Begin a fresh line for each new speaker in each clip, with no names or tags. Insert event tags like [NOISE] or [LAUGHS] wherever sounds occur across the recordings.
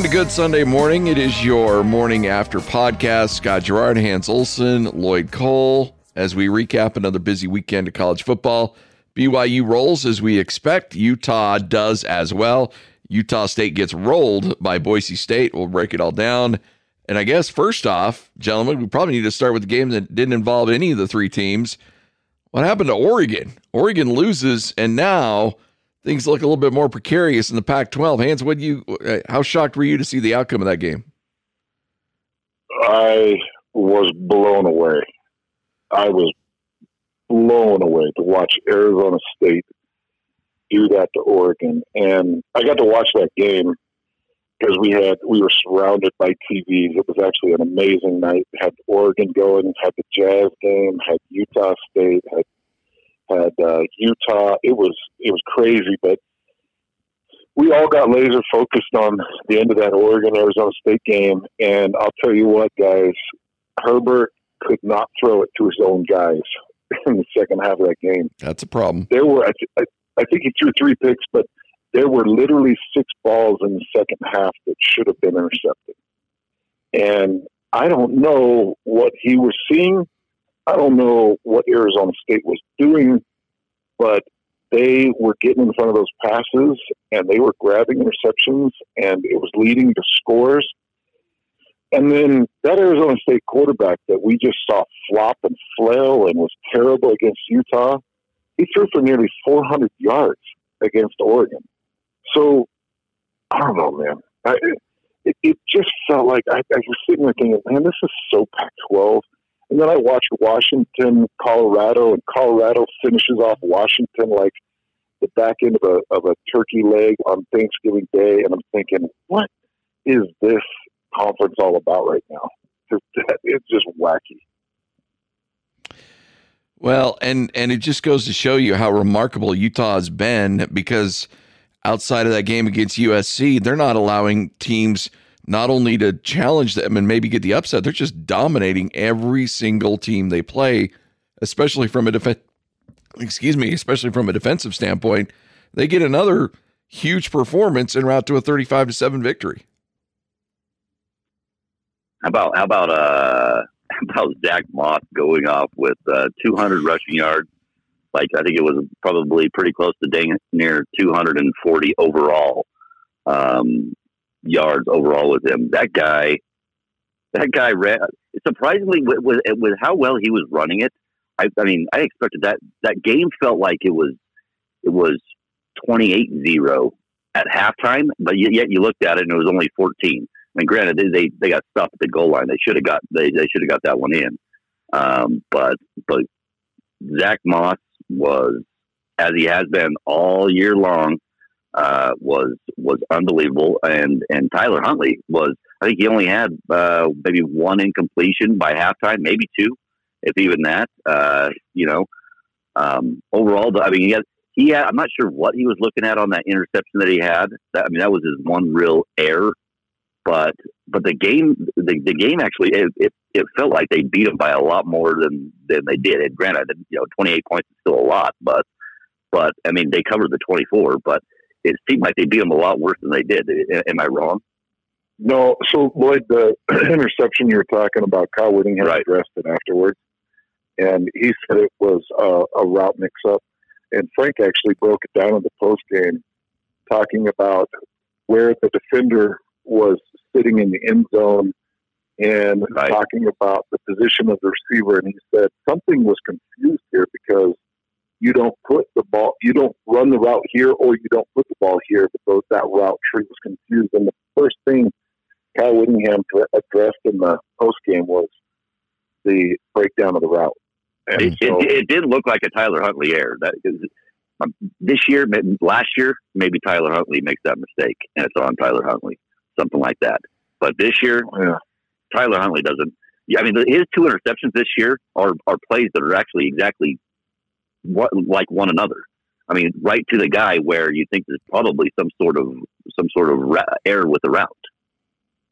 And a good Sunday morning. It is your morning after podcast. Scott Garrard, Hans Olsen, Lloyd Cole, as we recap another busy weekend of college football. BYU rolls as we expect. Utah does as well. Utah State gets rolled by Boise State. We'll break it all down. And I guess first off, gentlemen, we probably need to start with the game that didn't involve any of the three teams. What happened to Oregon? Oregon loses, and now things look a little bit more precarious in the Pac-12. Hans, what you? uh, How shocked were you to see the outcome of that game?
I was blown away. I was blown away to watch Arizona State do that to Oregon, and I got to watch that game because we had we were surrounded by TVs. It was actually an amazing night. Had Oregon going, had the Jazz game, had Utah State, had had uh, Utah. It was it was crazy, but we all got laser focused on the end of that Oregon Arizona State game. And I'll tell you what, guys, Herbert could not throw it to his own guys [LAUGHS] in the second half of that game.
That's a problem.
There were, I, th- I, I think he threw three picks, but there were literally six balls in the second half that should have been intercepted. And I don't know what he was seeing. I don't know what Arizona State was doing, but they were getting in front of those passes and they were grabbing interceptions and it was leading to scores. And then that Arizona State quarterback that we just saw flop and flail and was terrible against Utah, he threw for nearly 400 yards against Oregon. So I don't know, man. I, it, it just felt like I, I was sitting there thinking, man, this is so Pac-12. And then I watch Washington, Colorado, and Colorado finishes off Washington like the back end of a of a turkey leg on Thanksgiving Day, and I'm thinking, what is this conference all about right now? [LAUGHS] It's just wacky.
Well, and and it just goes to show you how remarkable Utah has been because outside of that game against USC, they're not allowing teams not only to challenge them and maybe get the upset, they're just dominating every single team they play, especially from a defense excuse me, especially from a defensive standpoint. They get another huge performance en route to a 35 to 7 victory.
How about how about uh [LAUGHS] how about Zack Moss going off with uh, 200 rushing yards? Like I think it was probably pretty close to dang near 240 overall um, yards overall with him. That guy, that guy ran surprisingly with, with with how well he was running it. I, I mean, I expected that that game felt like it was it was 28-0 at halftime, but yet, you looked at it and it was only 14. I mean, granted, they they, they got stopped at the goal line. They should have got they, they should have got that one in. Um, but but Zack Moss was as he has been all year long uh, was was unbelievable, and and Tyler Huntley was. I think he only had uh, maybe one incompletion by halftime, maybe two, if even that. Uh, you know, um, overall, I mean, he had, he had. I'm not sure what he was looking at on that interception that he had. That, I mean, that was his one real error but but the game the, the game actually it, it, it felt like they beat him by a lot more than than they did. And granted, you know, twenty eight points is still a lot, but but I mean they covered the twenty four, but it seemed like they beat them a lot worse than they did. Am I wrong?
No, so Lloyd, the [CLEARS THROAT] interception you were talking about, Kyle Whittingham
Right.
addressed it afterwards, and he said it was uh, a route mix-up. And Frank actually broke it down in the post game, talking about where the defender was sitting in the end zone and
Right.
talking about the position of the receiver. And he said something was confused here because you don't put the ball, you don't run the route here, or you don't put the ball here. Those, that route tree was confused. And the first thing Kyle Whittingham dr- addressed in the post game was the breakdown of the route. And
It,
so,
it, it did look like a Tyler Huntley error. That is, um, this year, last year, maybe Tyler Huntley makes that mistake, and it's on Tyler Huntley, something like that. But this year,
yeah.
Tyler Huntley doesn't. I mean, his two interceptions this year are are plays that are actually exactly what like one another. I mean, right to the guy where you think there's probably some sort of some sort of ra- error with the route.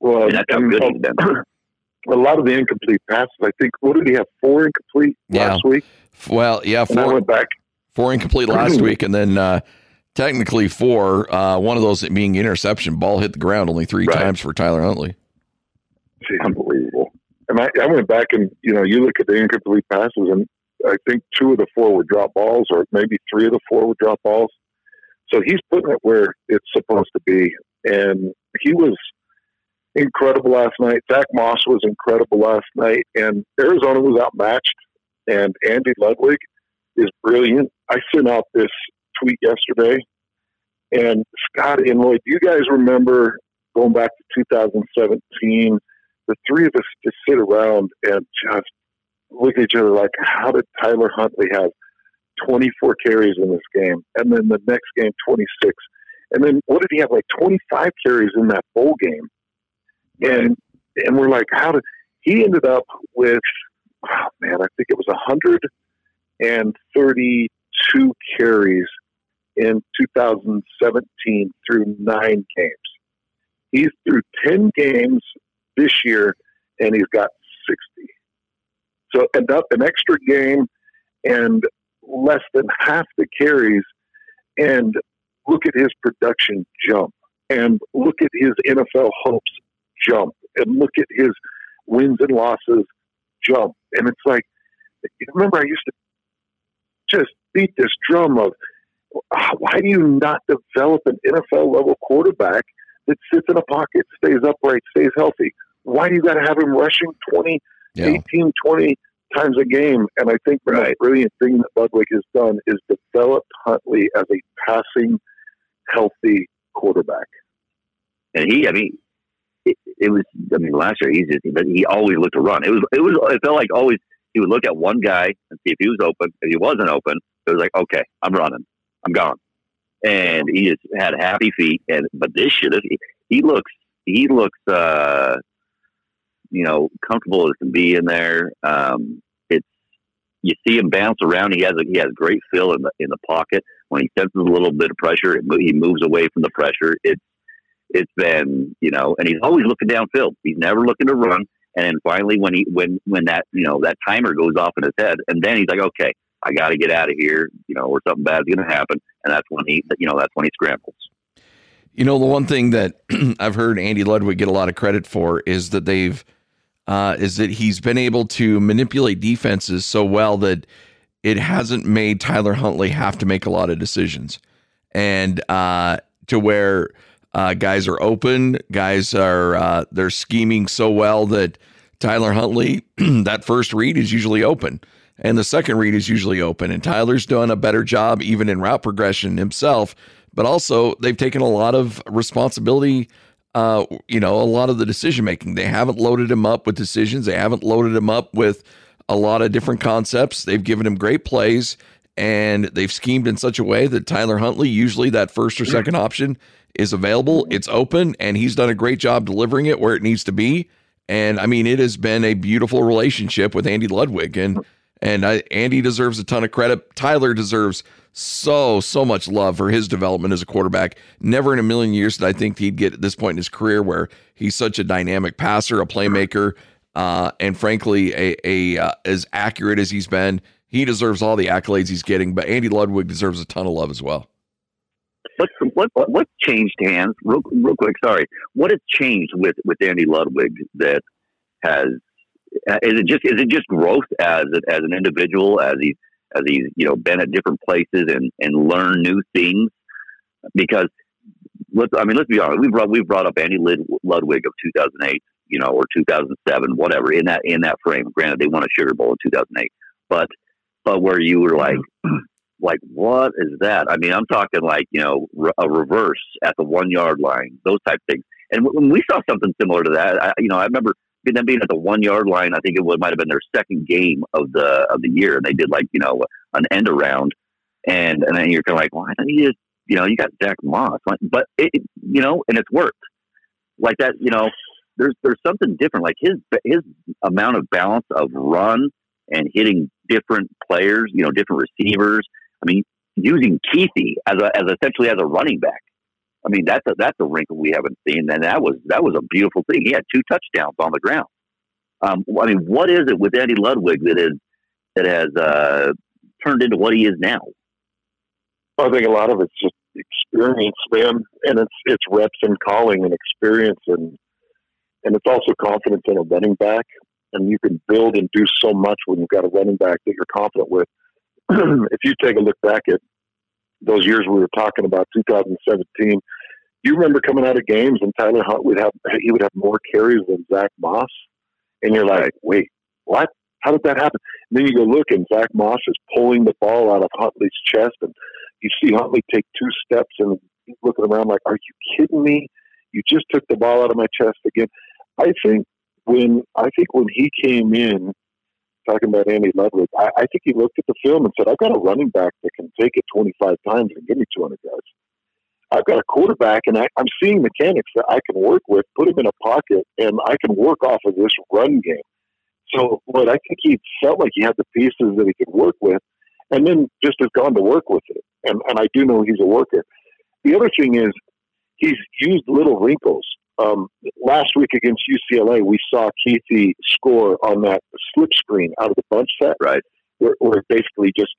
Well,
And that's how good he's been. [CLEARS THROAT]
a lot of the incomplete passes. I think what did he have? Four incomplete
Yeah.
last week.
Well, yeah,
And I
four,
went back.
four incomplete last [CLEARS THROAT] week, and then uh, technically four. Uh, one of those being interception. Ball hit the ground only three
Right.
times for Tyler Huntley.
Gee, unbelievable. And I, I went back and you know you look at the incomplete passes, and I think two of the four were drop balls, or maybe three of the four were drop balls. So he's putting it where it's supposed to be, and he was incredible last night. Zach Moss was incredible last night, and Arizona was outmatched. And Andy Ludwig is brilliant. I sent out this tweet yesterday, and Scott and Lloyd, do you guys remember going back to 2017? The three of us just sit around and just look at each other like, how did Tyler Huntley have 24 carries in this game? And then the next game, 26. And then what did he have? Like 25 carries in that bowl game. And and we're like, how did he ended up with? Oh man, I think it was 132 carries in 2017 through nine games. He's through 10 games this year, and he's got 60. So up an extra game and less than half the carries, and look at his production jump, and look at his NFL hopes jump, and look at his wins and losses jump. And it's like, remember, I used to just beat this drum of why do you not develop an NFL level quarterback that sits in a pocket, stays upright, stays healthy? Why do you got to have him rushing 20,
Yeah.
18, 20 times a game? And I think the most brilliant thing that Ludwig has done is developed Huntley as a passing, healthy quarterback.
and he, I mean, it, it was. I mean, last year he just he always looked to run. It was, it was, it felt like always he would look at one guy and see if he was open. If he wasn't open, it was like, okay, I'm running, I'm gone, and he just had happy feet. And but this year, he, he looks, he looks, uh, you know, comfortable as can be in there. Um, it's you see him bounce around. He has a, he has great feel in the in the pocket. When he senses a little bit of pressure, it, he moves away from the pressure. It's it's been you know, and he's always looking downfield. He's never looking to run. And then finally, when he when when that you know that timer goes off in his head, and then he's like, okay, I got to get out of here, you know, or something bad's going to happen. And that's when he you know that's when he scrambles.
You know, the one thing that [CLEARS THROAT] I've heard Andy Ludwig get a lot of credit for is that they've uh, is that he's been able to manipulate defenses so well that it hasn't made Tyler Huntley have to make a lot of decisions, and uh, to where uh, guys are open, guys are uh, they're scheming so well that Tyler Huntley [CLEARS THROAT] that first read is usually open. And the second read is usually open. And Tyler's done a better job, even in route progression himself. But also, they've taken a lot of responsibility, uh, you know, a lot of the decision making. They haven't loaded him up with decisions, they haven't loaded him up with a lot of different concepts. They've given him great plays, and they've schemed in such a way that Tyler Huntley, usually that first or second option, is available. It's open, and he's done a great job delivering it where it needs to be. And I mean, it has been a beautiful relationship with Andy Ludwig, and and I, Andy deserves a ton of credit. Tyler deserves so so much love for his development as a quarterback. Never in a million years did I think he'd get at this point in his career where he's such a dynamic passer, a playmaker, uh, and frankly, a, a uh, as accurate as he's been. He deserves all the accolades he's getting, but Andy Ludwig deserves a ton of love as well.
What what what changed Hans? Real, real quick, sorry. What has changed with with Andy Ludwig that has Uh, is it just is it just growth as as an individual as he as he's you know been at different places and and learn new things? Because let's I mean let's be honest we brought we brought up Andy Ludwig of 2008 you know or 2007 whatever in that in that frame. Granted they won a Sugar Bowl in 2008 but but where you were like [CLEARS THROAT] like what is that? I mean I'm talking like you know a reverse at the one yard line those type things. And when we saw something similar to that I, you know I remember them being at the one yard line. I think it might have been their second game of the of the year. And they did like you know an end around, and and then you're kind of like, why don't you just you know you got Zack Moss, but it, it- you know, and it's worked like that. You know, there's there's something different. Like his his amount of balance of run and hitting different players, you know, different receivers. I mean, using Kuithe as a as essentially as a running back. I mean, that's a that's a wrinkle we haven't seen, and that was that was a beautiful thing. He had two touchdowns on the ground. Um, I mean, what is it with Andy Ludwig that is that has uh, turned into what he is now?
I think a lot of it's just experience, man, and it's it's reps and calling and experience, and and it's also confidence in a running back. And you can build and do so much when you've got a running back that you're confident with. [CLEARS THROAT] if you take a look back at those years we were talking about, 2017, you remember coming out of games and Tyler Hunt would have he would have more carries than Zack Moss, and you're like, wait, what? How did that happen? And then you go look, and Zack Moss is pulling the ball out of Huntley's chest, and you see Huntley take two steps and he's looking around like, "Are you kidding me? You just took the ball out of my chest again." I think when I think when he came in, talking about Andy Ludwig, I, I think he looked at the film and said, "I've got a running back that can take it 25 times and give me 200 yards. I've got a quarterback, and I, I'm seeing mechanics that I can work with, put him in a pocket, and I can work off of this run game." So, but I think he felt like he had the pieces that he could work with, and then just has gone to work with it. And, and I do know he's a worker. The other thing is he's used little wrinkles. Um, last week against UCLA, we saw Kuithe score on that slip screen out of the bunch set,
Right.
where, where it basically just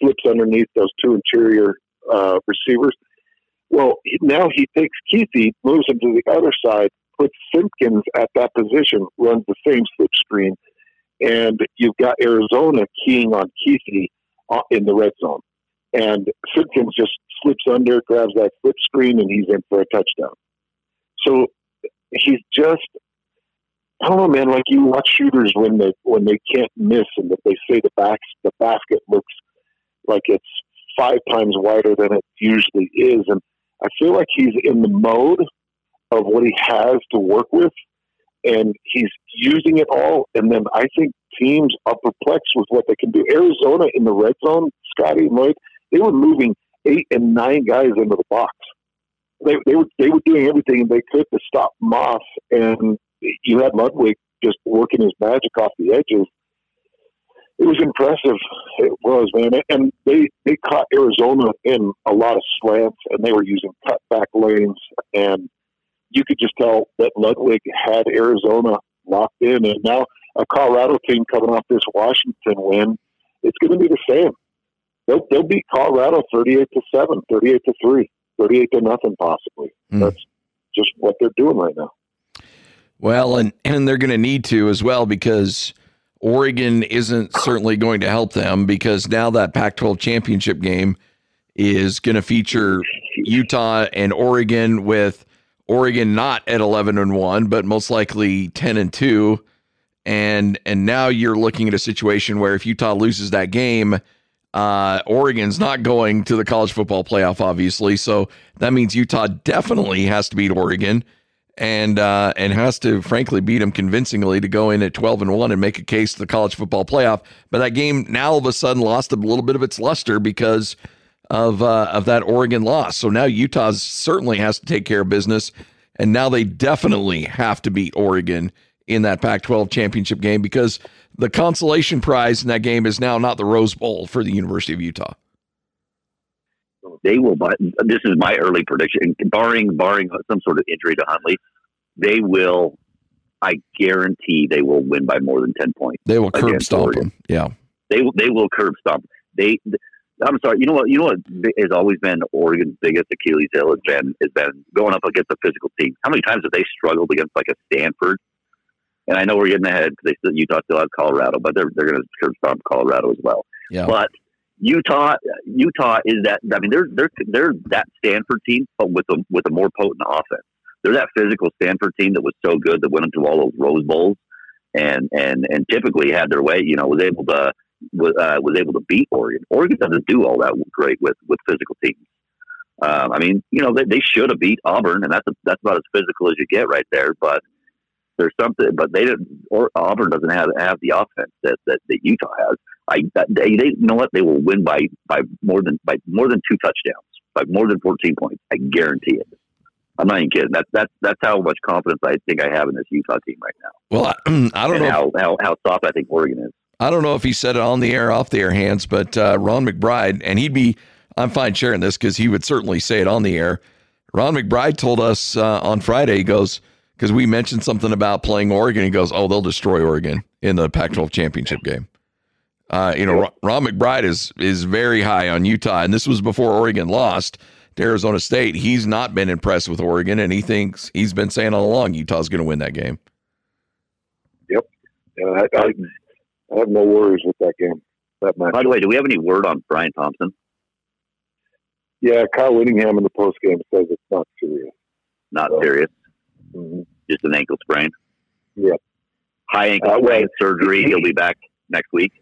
slips underneath those two interior uh, receivers. Well, now he takes Kuithe, moves him to the other side, puts Simpkins at that position, runs the same slip screen, and you've got Arizona keying on Kuithe uh, in the red zone. And Simpkins just slips under, grabs that slip screen, and he's in for a touchdown. So he's just I don't know, man. Like you watch shooters when they when they can't miss, and that they say the back the basket looks like it's five times wider than it usually is, and I feel like he's in the mode of what he has to work with, and he's using it all. And then I think teams are perplexed with what they can do. Arizona in the red zone, Scotty Lloyd, they were moving eight and nine guys into the box. They, they were they were doing everything they could to stop Moss, and you had Ludwig just working his magic off the edges. It was impressive. It was, man. And they, they caught Arizona in a lot of slants, and they were using cutback lanes. And you could just tell that Ludwig had Arizona locked in. And now a Colorado team coming off this Washington win, it's going to be the same. They'll, they'll beat Colorado 38 to 7, 38 to 3, 38 to nothing, possibly.
Hmm.
That's just what they're doing right now.
Well, and and they're going to need to as well because Oregon isn't certainly going to help them because now that Pac-12 championship game is going to feature Utah and Oregon with Oregon not at 11 and 1 but most likely 10 and 2 and and now you're looking at a situation where if Utah loses that game uh, Oregon's not going to the college football playoff obviously. So that means Utah definitely has to beat Oregon and uh, and has to frankly beat them convincingly to go in at 12 and 1 and make a case to the college football playoff. But that game now all of a sudden lost a little bit of its luster because of uh, of that Oregon loss. So now Utah certainly has to take care of business. And now they definitely have to beat Oregon in that Pac-12 championship game because the consolation prize in that game is now not the Rose Bowl for the University of Utah
They will. But this is my early prediction, barring barring some sort of injury to Huntley, they will. I guarantee they will win by more than ten points.
they will curb stomp
Oregon.
them yeah
They will. They will curb stomp. They. I'm sorry. You know what? You know what has always been Oregon's biggest Achilles heel has been has been going up against a physical team. How many times have they struggled against like a Stanford? And I know we're getting ahead because they still Utah still has Colorado, but they're they're going to curb stomp Colorado as well.
yeah
But Utah, Utah is that. I mean, they're they're they're that Stanford team, but with a with a more potent offense. They're that physical Stanford team that was so good that went into all those Rose Bowls, and and and typically had their way. You know, was able to was, uh, was able to beat Oregon. Oregon doesn't do all that great with with physical teams. Um, I mean, you know, they, they should have beat Auburn, and that's a, that's about as physical as you get right there. But there's something, but they didn't. Or Auburn doesn't have have the offense that that, that Utah has. I they, they you know what they will win by by more than by more than two touchdowns by more than 14 points. I guarantee it. I'm not even kidding. That's that's that's how much confidence I think I have in this Utah team right now,
well I, [CLEARS THROAT] I don't
and
know
how, how how soft I think Oregon is.
I don't know if he said it on the air, off the air Hans, but uh, Ron McBride, and he'd be, I'm fine sharing this because he would certainly say it on the air. Ron McBride told us uh, on Friday, he goes, because we mentioned something about playing Oregon. He goes, oh, they'll destroy Oregon in the Pac 12 championship game. Uh, you know, Ron McBride is is very high on Utah, and this was before Oregon lost to Arizona State. He's not been impressed with Oregon, and he thinks he's been saying all along Utah's going to win that game.
And I, I, I have no worries with that game. That match.
By the way, do we have any word on Bryan Thompson?
Yeah, Kyle Whittingham in the post game says it's not serious.
Not
Oh.
serious. Just an ankle sprain.
Yeah.
High ankle
Uh,
sprain surgery. He'll be back next week.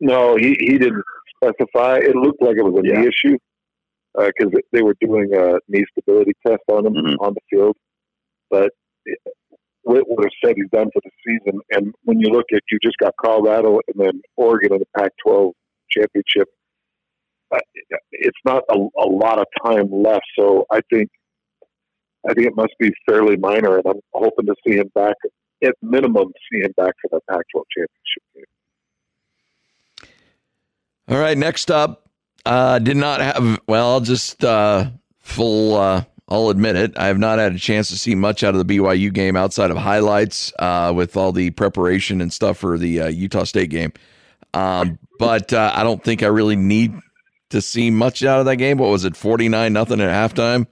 No, he, he didn't specify. It looked like it was a
Yeah.
knee issue because they were doing a knee stability test on him
Mhm.
on the field. But Whit would have said he's done for the season. And when you look at, you just got Colorado and then Oregon in the Pac-12 championship. Uh, It's not a, a lot of time left, so I think I think it must be fairly minor, and I'm hoping to see him back at minimum. See him back for the Pac-12 championship game.
All right, next up, uh, did not have. Well, I'll just uh, full. Uh, I'll admit it. I have not had a chance to see much out of the BYU game outside of highlights uh, with all the preparation and stuff for the uh, Utah State game. Um, but uh, I don't think I really need to see much out of that game. What was it, forty nine nothing at halftime?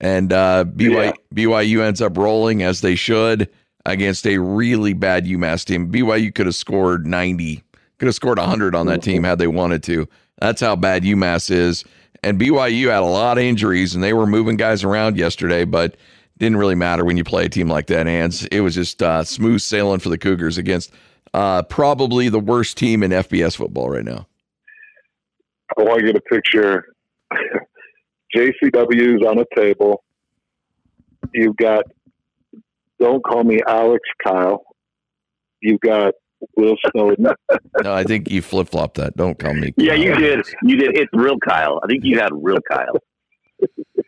And uh, BYU, BYU ends up rolling as they should against a really bad UMass team. BYU could have scored ninety could have scored 100 on that team had they wanted to. That's how bad UMass is. And BYU had a lot of injuries and they were moving guys around yesterday, but didn't really matter when you play a team like that, Hans. It was just uh, smooth sailing for the Cougars against uh, probably the worst team in FBS football right now.
I want to get a picture. JCW's on a table. You've got Don't Call Me Alex Kyle. You've got Will Snowden. [LAUGHS]
No, I think you flip flopped that. Don't call me.
Yeah, you did. You did. It's real Kyle. I think you had real Kyle. [LAUGHS]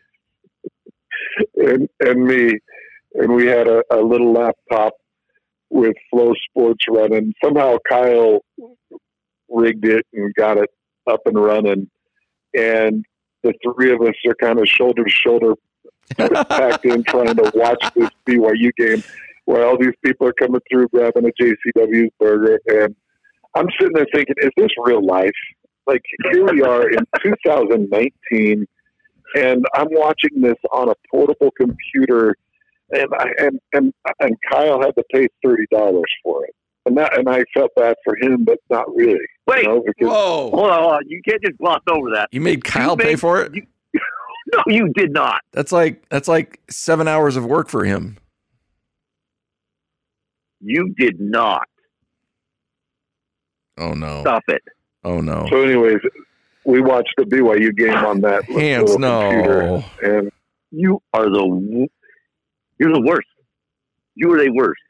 and, and me. And we had a, a little laptop with Flow Sports running. Somehow Kyle rigged it and got it up and running. And the three of us are kind of shoulder to shoulder [LAUGHS] packed in trying to watch this BYU game where all these people are coming through grabbing a JCW's burger. And I'm sitting there thinking, is this real life? Like, here we are in [LAUGHS] 2019, and I'm watching this on a portable computer, and I, and, and, and Kyle had to pay $30 for it. And that, and I felt bad for him, but not really.
Wait,
you know, because
Whoa.
hold on, hold on. You can't just gloss over that.
You made Kyle
made-
pay for it?
you- [LAUGHS] No, you did not.
That's like that's like seven hours of work for him.
You did not.
Oh no.
Stop it.
Oh no.
So, anyways, we watched the BYU game on that
Hands
little computer, and
You are the. You're the worst. You are the worst.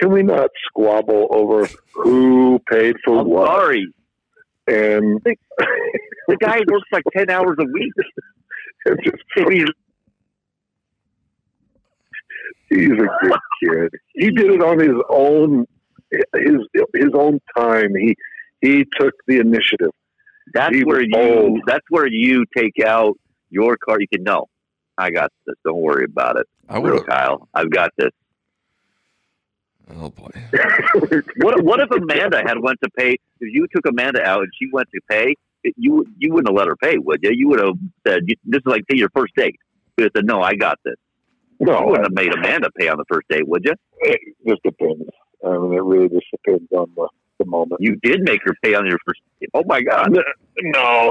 Can we not squabble over who paid for
I'm
what?
sorry.
And
The guy works like ten hours a week. [LAUGHS]
it's just
I mean,
he's a good kid. He did it on his own, his his own time. He he took the initiative.
That's
He
where you.
old.
That's where you take out your car. You can no. I got this. Don't worry about it.
I will,
Kyle, I've got this.
Oh boy. [LAUGHS]
What what if Amanda had went to pay? If you took Amanda out and she went to pay, you you wouldn't have let her pay, would you? You would have said this is like say your first date. You would have said no, I got this. No, You
no,
wouldn't have made Amanda pay on the first date, would you?
it just depends. I mean, it really just depends on the, the moment.
You did make her pay on your first. Date. Oh my god!
No,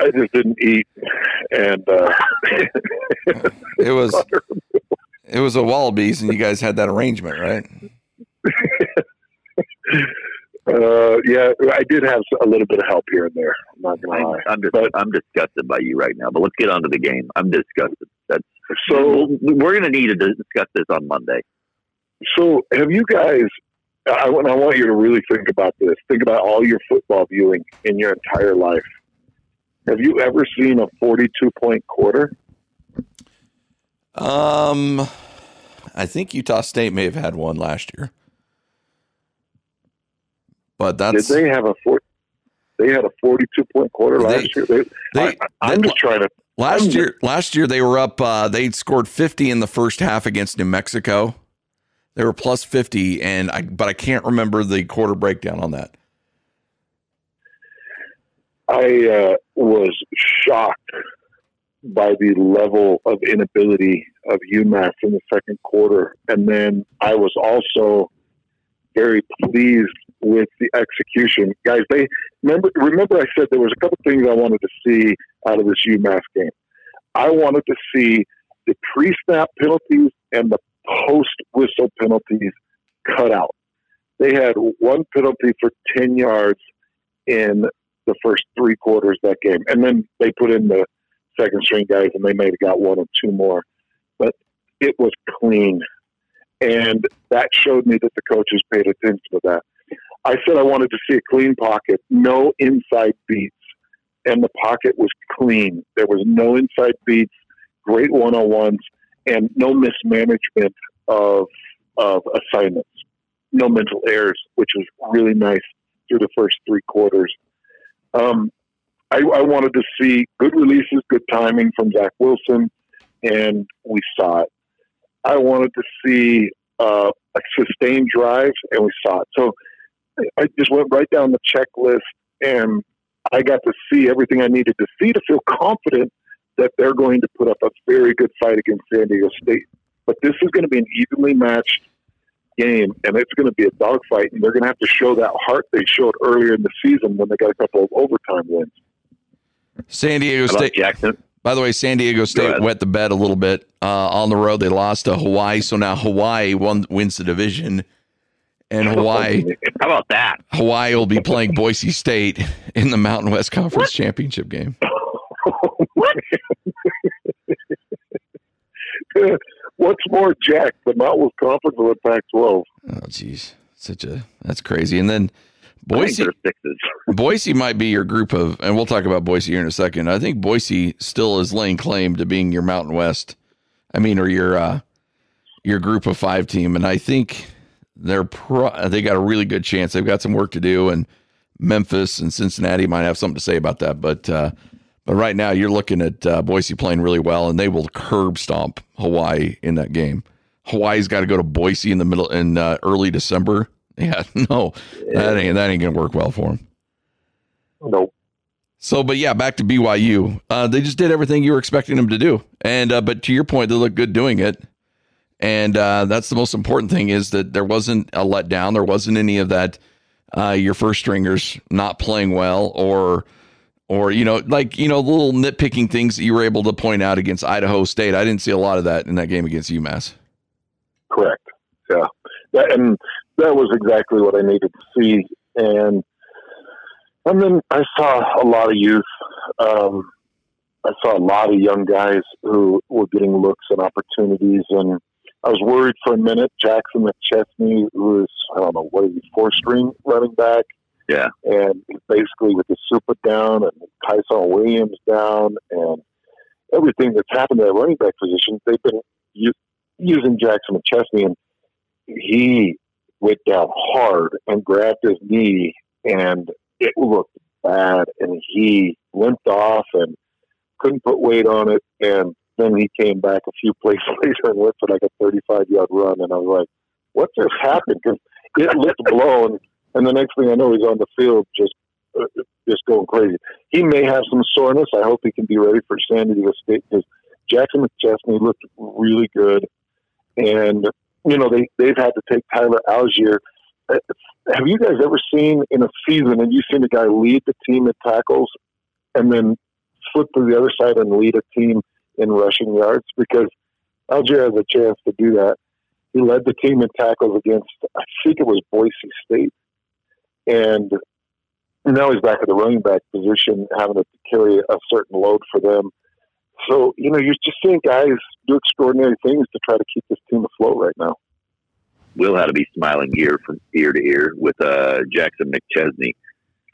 I just didn't eat, and uh,
It was [LAUGHS] it was a Wallabies and you guys had that arrangement, right? [LAUGHS]
uh, yeah, I did have a little bit of help here and there. I'm not gonna
I'm,
lie.
I'm, dis-
But-
I'm disgusted by you right now. But let's get on to the game. I'm disgusted. That's
So,
we'll- we're going to need to discuss this on Monday.
so have you guys? I, want- I want you to really think about this. Think about all your football viewing in your entire life. Have you ever seen a 42 point quarter?
Um I think Utah State may have had one last year. But
Did
that's
they have a four? They had a 42 point quarter
They-
last year. They,
they,
I, am just trying to.
last
I'm-
year last year they were up uh they scored 50 in the first half against New Mexico. They were plus 50 and I but I can't remember the quarter breakdown on that.
I uh, was shocked by the level of inability of UMass in the second quarter, and then I was also very pleased with the execution, guys. They remember. Remember, I said there was a couple things I wanted to see out of this UMass game. I wanted to see the pre-snap penalties and the post-whistle penalties cut out. They had one penalty for ten yards in the first three quarters that game, and then they put in the second string guys, and they may have got one or two more, but it was clean, and that showed me that the coaches paid attention to that. I said I wanted to see a clean pocket, no inside beats, and the pocket was clean. There was no inside beats, great one on ones, and no mismanagement of of assignments, no mental errors, which was really nice through the first three quarters. Um, I, I wanted to see good releases, good timing from Zach Wilson, and we saw it. I wanted to see uh, a sustained drive, and we saw it. So I just went right down the checklist, and I got to see everything I needed to see to feel confident that they're going to put up a very good fight against San Diego State. But this is going to be an evenly matched game, and it's going to be a dogfight, and they're going to have to show that heart they showed earlier in the season when they got a couple of overtime wins.
San Diego State.
Jackson.
By the way, San Diego State wet the bed a little bit uh, on the road. They lost to Hawaii, so now Hawaii won, wins the division, and [LAUGHS] Hawaii
How about that?
Hawaii will be playing Boise State in the Mountain West Conference Championship game. [LAUGHS] what?
What's more, Jack, the Mountain West Conference or the Pac-12?
Oh, jeez, such a that's crazy. And then Boise. [LAUGHS] Boise might be your group of, and we'll talk about Boise here in a second. I think Boise still is laying claim to being your Mountain West. I mean, or your uh, your group of five team, and I think they're pro- they got a really good chance. They've got some work to do, and Memphis and Cincinnati might have something to say about that. But uh, but right now, you're looking at uh, Boise playing really well, and they will curb stomp Hawaii in that game. Hawaii's got to go to Boise in the middle in uh, early December. [LAUGHS] Yeah, no, that ain't that ain't gonna work well for them.
Nope.
So, but yeah, back to BYU. Uh, they just did everything you were expecting them to do, and uh, but to your point, they look good doing it, and uh, that's the most important thing is that there wasn't a letdown. There wasn't any of that. Uh, your first stringers not playing well, or or you know, like you know, little nitpicking things that you were able to point out against Idaho State. I didn't see a lot of that in that game against UMass.
Correct. Yeah. That, and that was exactly what I needed to see. And and then I saw a lot of youth. Um, I saw a lot of young guys who were getting looks and opportunities. And I was worried for a minute. Jackson McChesney, who is, I don't know, what is he, four string running back?
Yeah.
And basically with the super down and Ty'Son Williams down and everything that's happened to that running back position, they've been u- using Jackson McChesney. And he went down hard and grabbed his knee and it looked bad and he limped off and couldn't put weight on it and then he came back a few [LAUGHS] plays later and for like a 35 yard run and I was like what just [LAUGHS] happened? Because it looked blown and the next thing I know he's on the field just uh, just going crazy. He may have some soreness. I hope he can be ready for San Diego State because Jackson McChesney looked really good. And you know, they, they've had to take Tyler Allgeier. Uh, Have you guys ever seen in a season, and you've seen a guy lead the team in tackles and then flip to the other side and lead a team in rushing yards? Because Allgeier has a chance to do that. He led the team in tackles against, I think it was Boise State. And now he's back at the running back position, having to carry a certain load for them. So, you know, you're just seeing guys do extraordinary things to try to keep this team afloat right now.
Will had to be smiling ear from ear to ear with uh, Jackson McChesney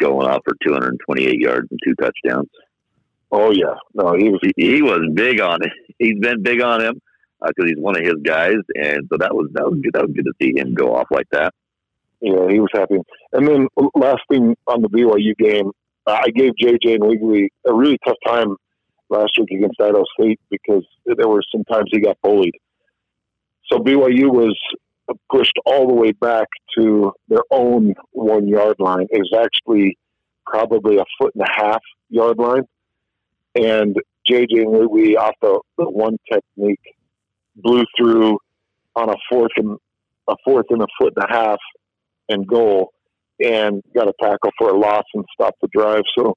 going off for 228 yards and two touchdowns.
Oh yeah, no, he was.
He, was big on it. He's been big on him uh, because he's one of his guys, and so that was that was good. That was good to see him go off like that.
Yeah, he was happy. And then last thing on the BYU game, I gave JJ and Wiggly a really tough time last week against Idaho State because there were some times he got bullied. So BYU was pushed all the way back to their own one yard line. It was actually probably a foot and a half yard line. And JJ Louis off the, one technique blew through on a fourth and a fourth and a foot and a half and goal and got a tackle for a loss and stopped the drive. So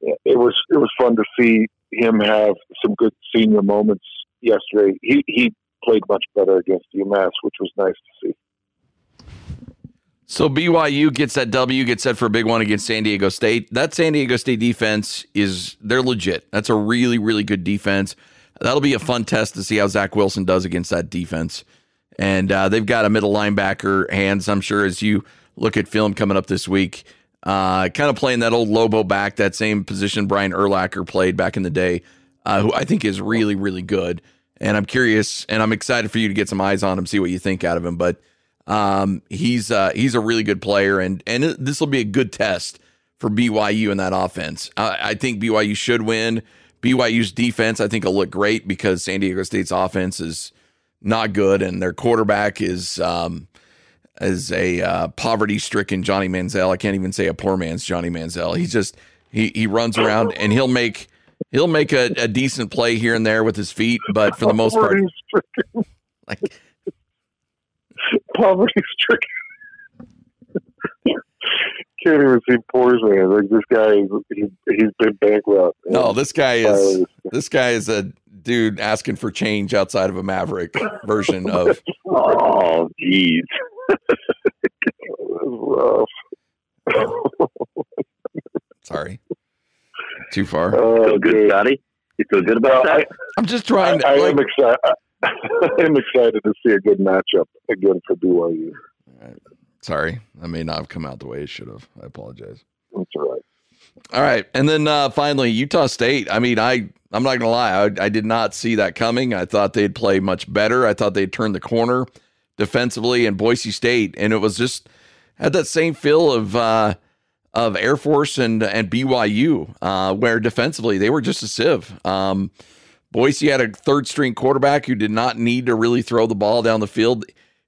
it was it was fun to see him have some good senior moments yesterday. He he played much better against UMass, which was nice to see.
So BYU gets that W, gets set for a big one against San Diego State. That San Diego State defense is they're legit. That's a really really good defense. That'll be a fun test to see how Zach Wilson does against that defense. And uh, they've got a middle linebacker Hans. I'm sure as you look at film coming up this week, uh, kind of playing that old Lobo back, that same position Brian Urlacher played back in the day, uh, who I think is really really good. And I'm curious, and I'm excited for you to get some eyes on him, see what you think out of him. But um, he's uh, he's a really good player, and and this will be a good test for BYU in that offense. I think BYU should win. BYU's defense, I think, will look great because San Diego State's offense is not good, and their quarterback is um, is a uh, poverty-stricken Johnny Manziel. I can't even say a poor man's Johnny Manziel. He's just he he runs around and he'll make he'll make a, a decent play here and there with his feet, but for the most part, [LAUGHS] like [LAUGHS]
poverty-stricken. Can't even see poor man. Like this guy, he, he's been bankrupt.
No, this guy is this guy is a dude asking for change outside of a Maverik version of. [LAUGHS]
oh, jeez. [LAUGHS]
rough.
Sorry. Too far.
Oh,
Feel good. Scotty? You feel good about
Well,
that?
I'm just
I,
trying to.
I
like-
am excited. [LAUGHS] I'm excited to see a good matchup again for BYU.
sorry, I may not have come out the way it should have. I apologize.
That's all right.
All right, and then uh, finally Utah State. I mean, I I'm not gonna lie, I, I did not see that coming. I thought they'd play much better. I thought they'd turn the corner defensively, in Boise State, and it was just had that same feel of uh, of Air Force and and BYU, uh, where defensively they were just a sieve. Um, Boise had a third string quarterback who did not need to really throw the ball down the field.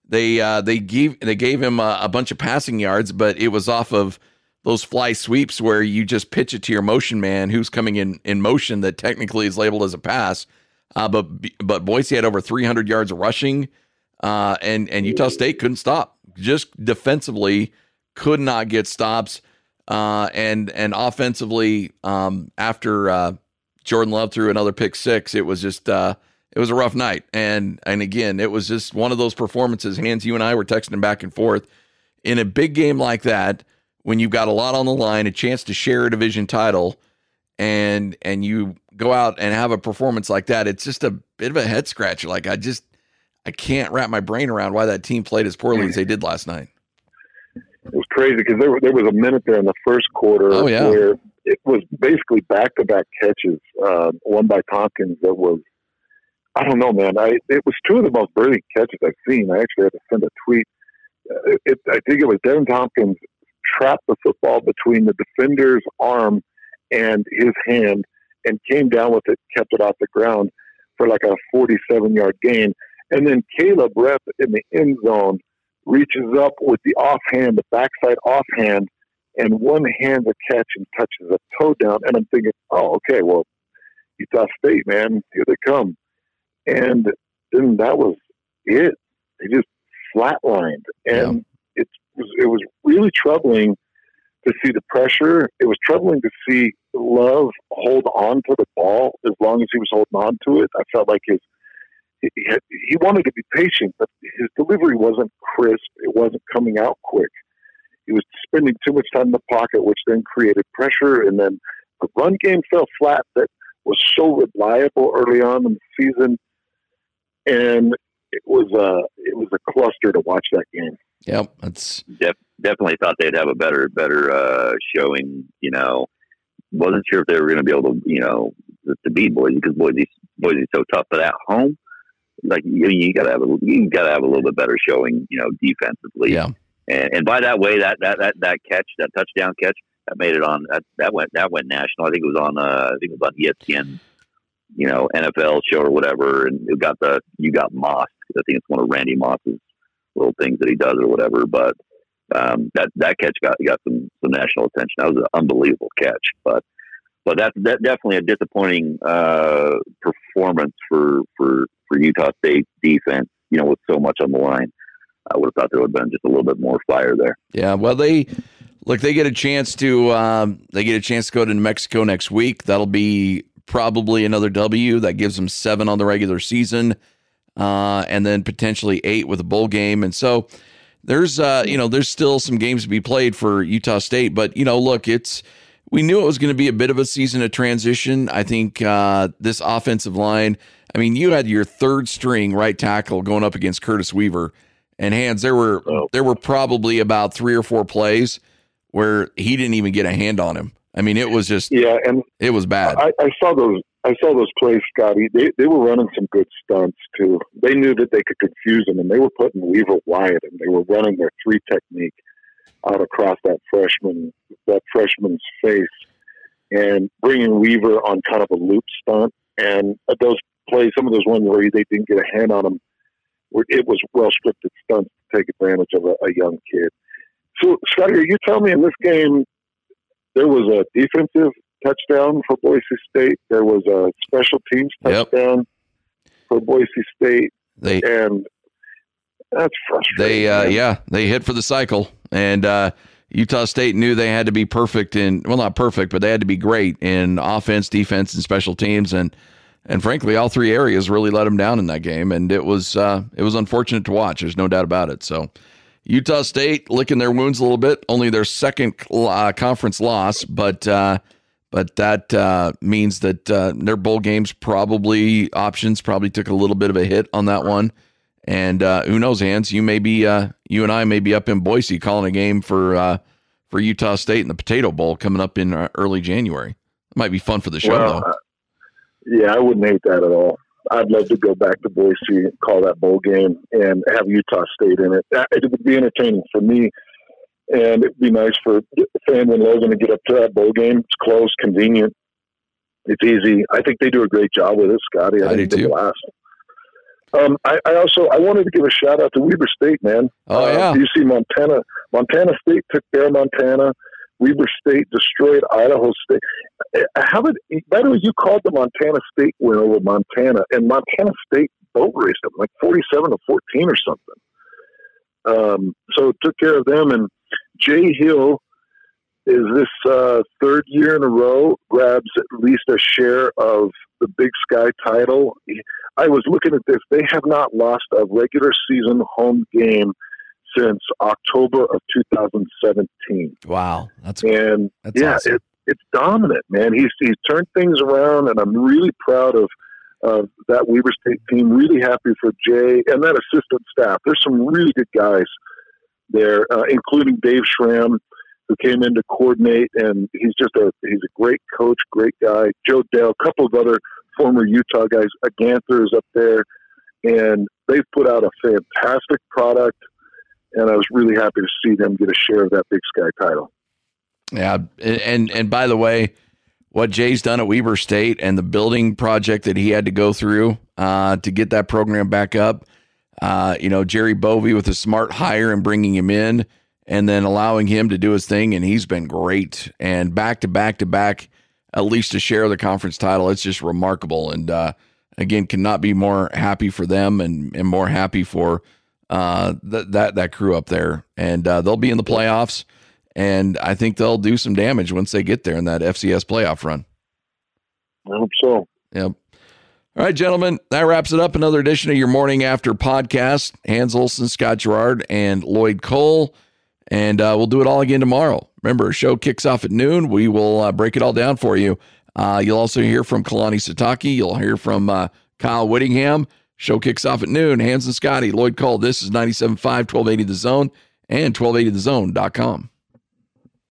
They uh, they gave they gave him a, a bunch of passing yards, but it was off of those fly sweeps where you just pitch it to your motion man who's coming in in motion that technically is labeled as a pass. Uh, but but Boise had over 300 yards rushing, uh, and and Utah State couldn't stop. Just defensively, could not get stops, uh, and and offensively, um, after uh, Jordan Love threw another pick six, it was just uh, it was a rough night. And and again, it was just one of those performances. Hans, you and I were texting back and forth in a big game like that when you've got a lot on the line, a chance to share a division title, and and you go out and have a performance like that. It's just a bit of a head scratcher. Like I just I can't wrap my brain around why that team played as poorly as they did last night.
It was crazy because there, there was a minute there in the first quarter
Oh, yeah.
where it was basically back to back catches, uh, one by Thompkins that was, I don't know, man. I it was two of the most brilliant catches I've seen. I actually had to send a tweet. Uh, it, I think it was Deven Thompkins trapped the football between the defender's arm and his hand and came down with it, kept it off the ground for like a 47 yard gain. And then Caleb Repp in the end zone reaches up with the offhand, the backside offhand, and one hand the catch and touches a toe down. And I'm thinking, oh, okay, well, Utah State, man, here they come. And then that was it. They just flatlined, and it was it was really troubling to see the pressure. It was troubling to see Love hold on to the ball as long as he was holding on to it. I felt like his he, had, he wanted to be patient, but his delivery wasn't crisp. It wasn't coming out quick. He was spending too much time in the pocket, which then created pressure. And then the run game fell flat that was so reliable early on in the season. And it was a it was a cluster to watch that game.
Yep, that's
Def- definitely thought they'd have a better better uh, showing. You know, wasn't sure if they were going to be able to you know to, to beat Boise because Boise's Boise's so tough. But at home, like you, you got to have a you got to have a little bit better showing. You know, defensively.
yeah.
And, and by that way, that, that that that catch, that touchdown catch, that made it on that that went that went national. I think it was on uh, I think it was on ESPN, you know, NFL show or whatever, and it got the you got Moss. I think it's one of Randy Moss's little things that he does or whatever. But um, that that catch got got some some national attention. That was an unbelievable catch, but but that's that definitely a disappointing uh, performance for for for Utah State defense. You know, with so much on the line, I would have thought there would have been just a little bit more fire there.
Yeah, well, they look. They get a chance to um, they get a chance to go to New Mexico next week. That'll be probably another W. That gives them seven on the regular season, uh, and then potentially eight with a bowl game. And so there's uh, you know there's still some games to be played for Utah State. But you know, look, it's we knew it was going to be a bit of a season of transition. I think uh, this offensive line. I mean, you had your third string right tackle going up against Curtis Weaver, and Hans there were
Oh.
there were probably about three or four plays where he didn't even get a hand on him. I mean, it was just
Yeah, and
it was bad.
I, I saw those. I saw those plays, Scotty. They they were running some good stunts too. They knew that they could confuse him, and they were putting Weaver wide, and they were running their three technique out across that freshman that freshman's face, and bringing Weaver on kind of a loop stunt. And uh, those plays, some of those ones where they didn't get a hand on him, it was well scripted stunts to take advantage of a, a young kid. So, Scotty, are you telling me in this game there was a defensive touchdown for Boise State. There was a special teams
Yep.
touchdown for Boise State,
they
and that's frustrating.
they uh, yeah they hit for the cycle, and uh, Utah State knew they had to be perfect in well not perfect, but they had to be great in offense, defense, and special teams, and and frankly, all three areas really let them down in that game, and it was uh, it was unfortunate to watch. There's no doubt about it. So. Utah State licking their wounds a little bit, only their second uh, conference loss, but uh, but that uh, means that uh, their bowl games probably options probably took a little bit of a hit on that one. And uh, who knows, Hans? You may be, uh, you and I may be up in Boise calling a game for uh, for Utah State in the Potato Bowl coming up in early January. It might be fun for the show,
Well,
though.
Uh, yeah, I wouldn't hate that at all. I'd love to go back to Boise and call that bowl game and have Utah State in it. It would be entertaining for me, and it'd be nice for Fan and Logan to get up to that bowl game. It's close, convenient, it's easy. I think they do a great job with it, Scotty. I,
I
think
do too.
blast. Um, I, I also I wanted to give a shout out to Weber State, man.
Oh, yeah.
Uh, you see, Montana, Montana State took care of Montana. Weber State destroyed Idaho State. Uh, How did, by the way, you called the Montana State win over Montana, and Montana State boat raced them like 47 to 14 or something. Um, so it took care of them. And Jay Hill is this uh, third year in a row grabs at least a share of the Big Sky title. I was looking at this; they have not lost a regular season home game since October of 2017,
Wow, that's
and
that's
yeah,
awesome.
it, it's dominant, man. He's he's turned things around, and I'm really proud of of that Weber State team. Really happy for Jay and that assistant staff. There's some really good guys there, uh, including Dave Schramm, who came in to coordinate, and he's just a he's a great coach, great guy. Joe Dale, a couple of other former Utah guys. A Ganther is up there, and they've put out a fantastic product. And I was really happy to see them get a share of that Big Sky title.
Yeah, and and by the way, what Jay's done at Weber State and the building project that he had to go through uh, to get that program back up. Uh, you know, Jerry Bovee with a smart hire and bringing him in, and then allowing him to do his thing, and he's been great. And back to back to back, at least to share the conference title, it's just remarkable. And uh, again, cannot be more happy for them, and and more happy for uh, that that that crew up there. And uh, they'll be in the playoffs and I think they'll do some damage once they get there in that FCS playoff run.
I hope so.
Yep. All right, gentlemen, that wraps it up. Another edition of your morning after podcast. Hans Olsen, Scott Garrard, and Lloyd Cole. And uh, we'll do it all again tomorrow. Remember, our show kicks off at noon. We will uh, break it all down for you. Uh, you'll also hear from Kalani Sitake. You'll hear from uh, Kyle Whittingham. Show kicks off at noon. Hans and Scotty, Lloyd Cole. This is 97.5, 1280 The Zone, and 1280thezone.com.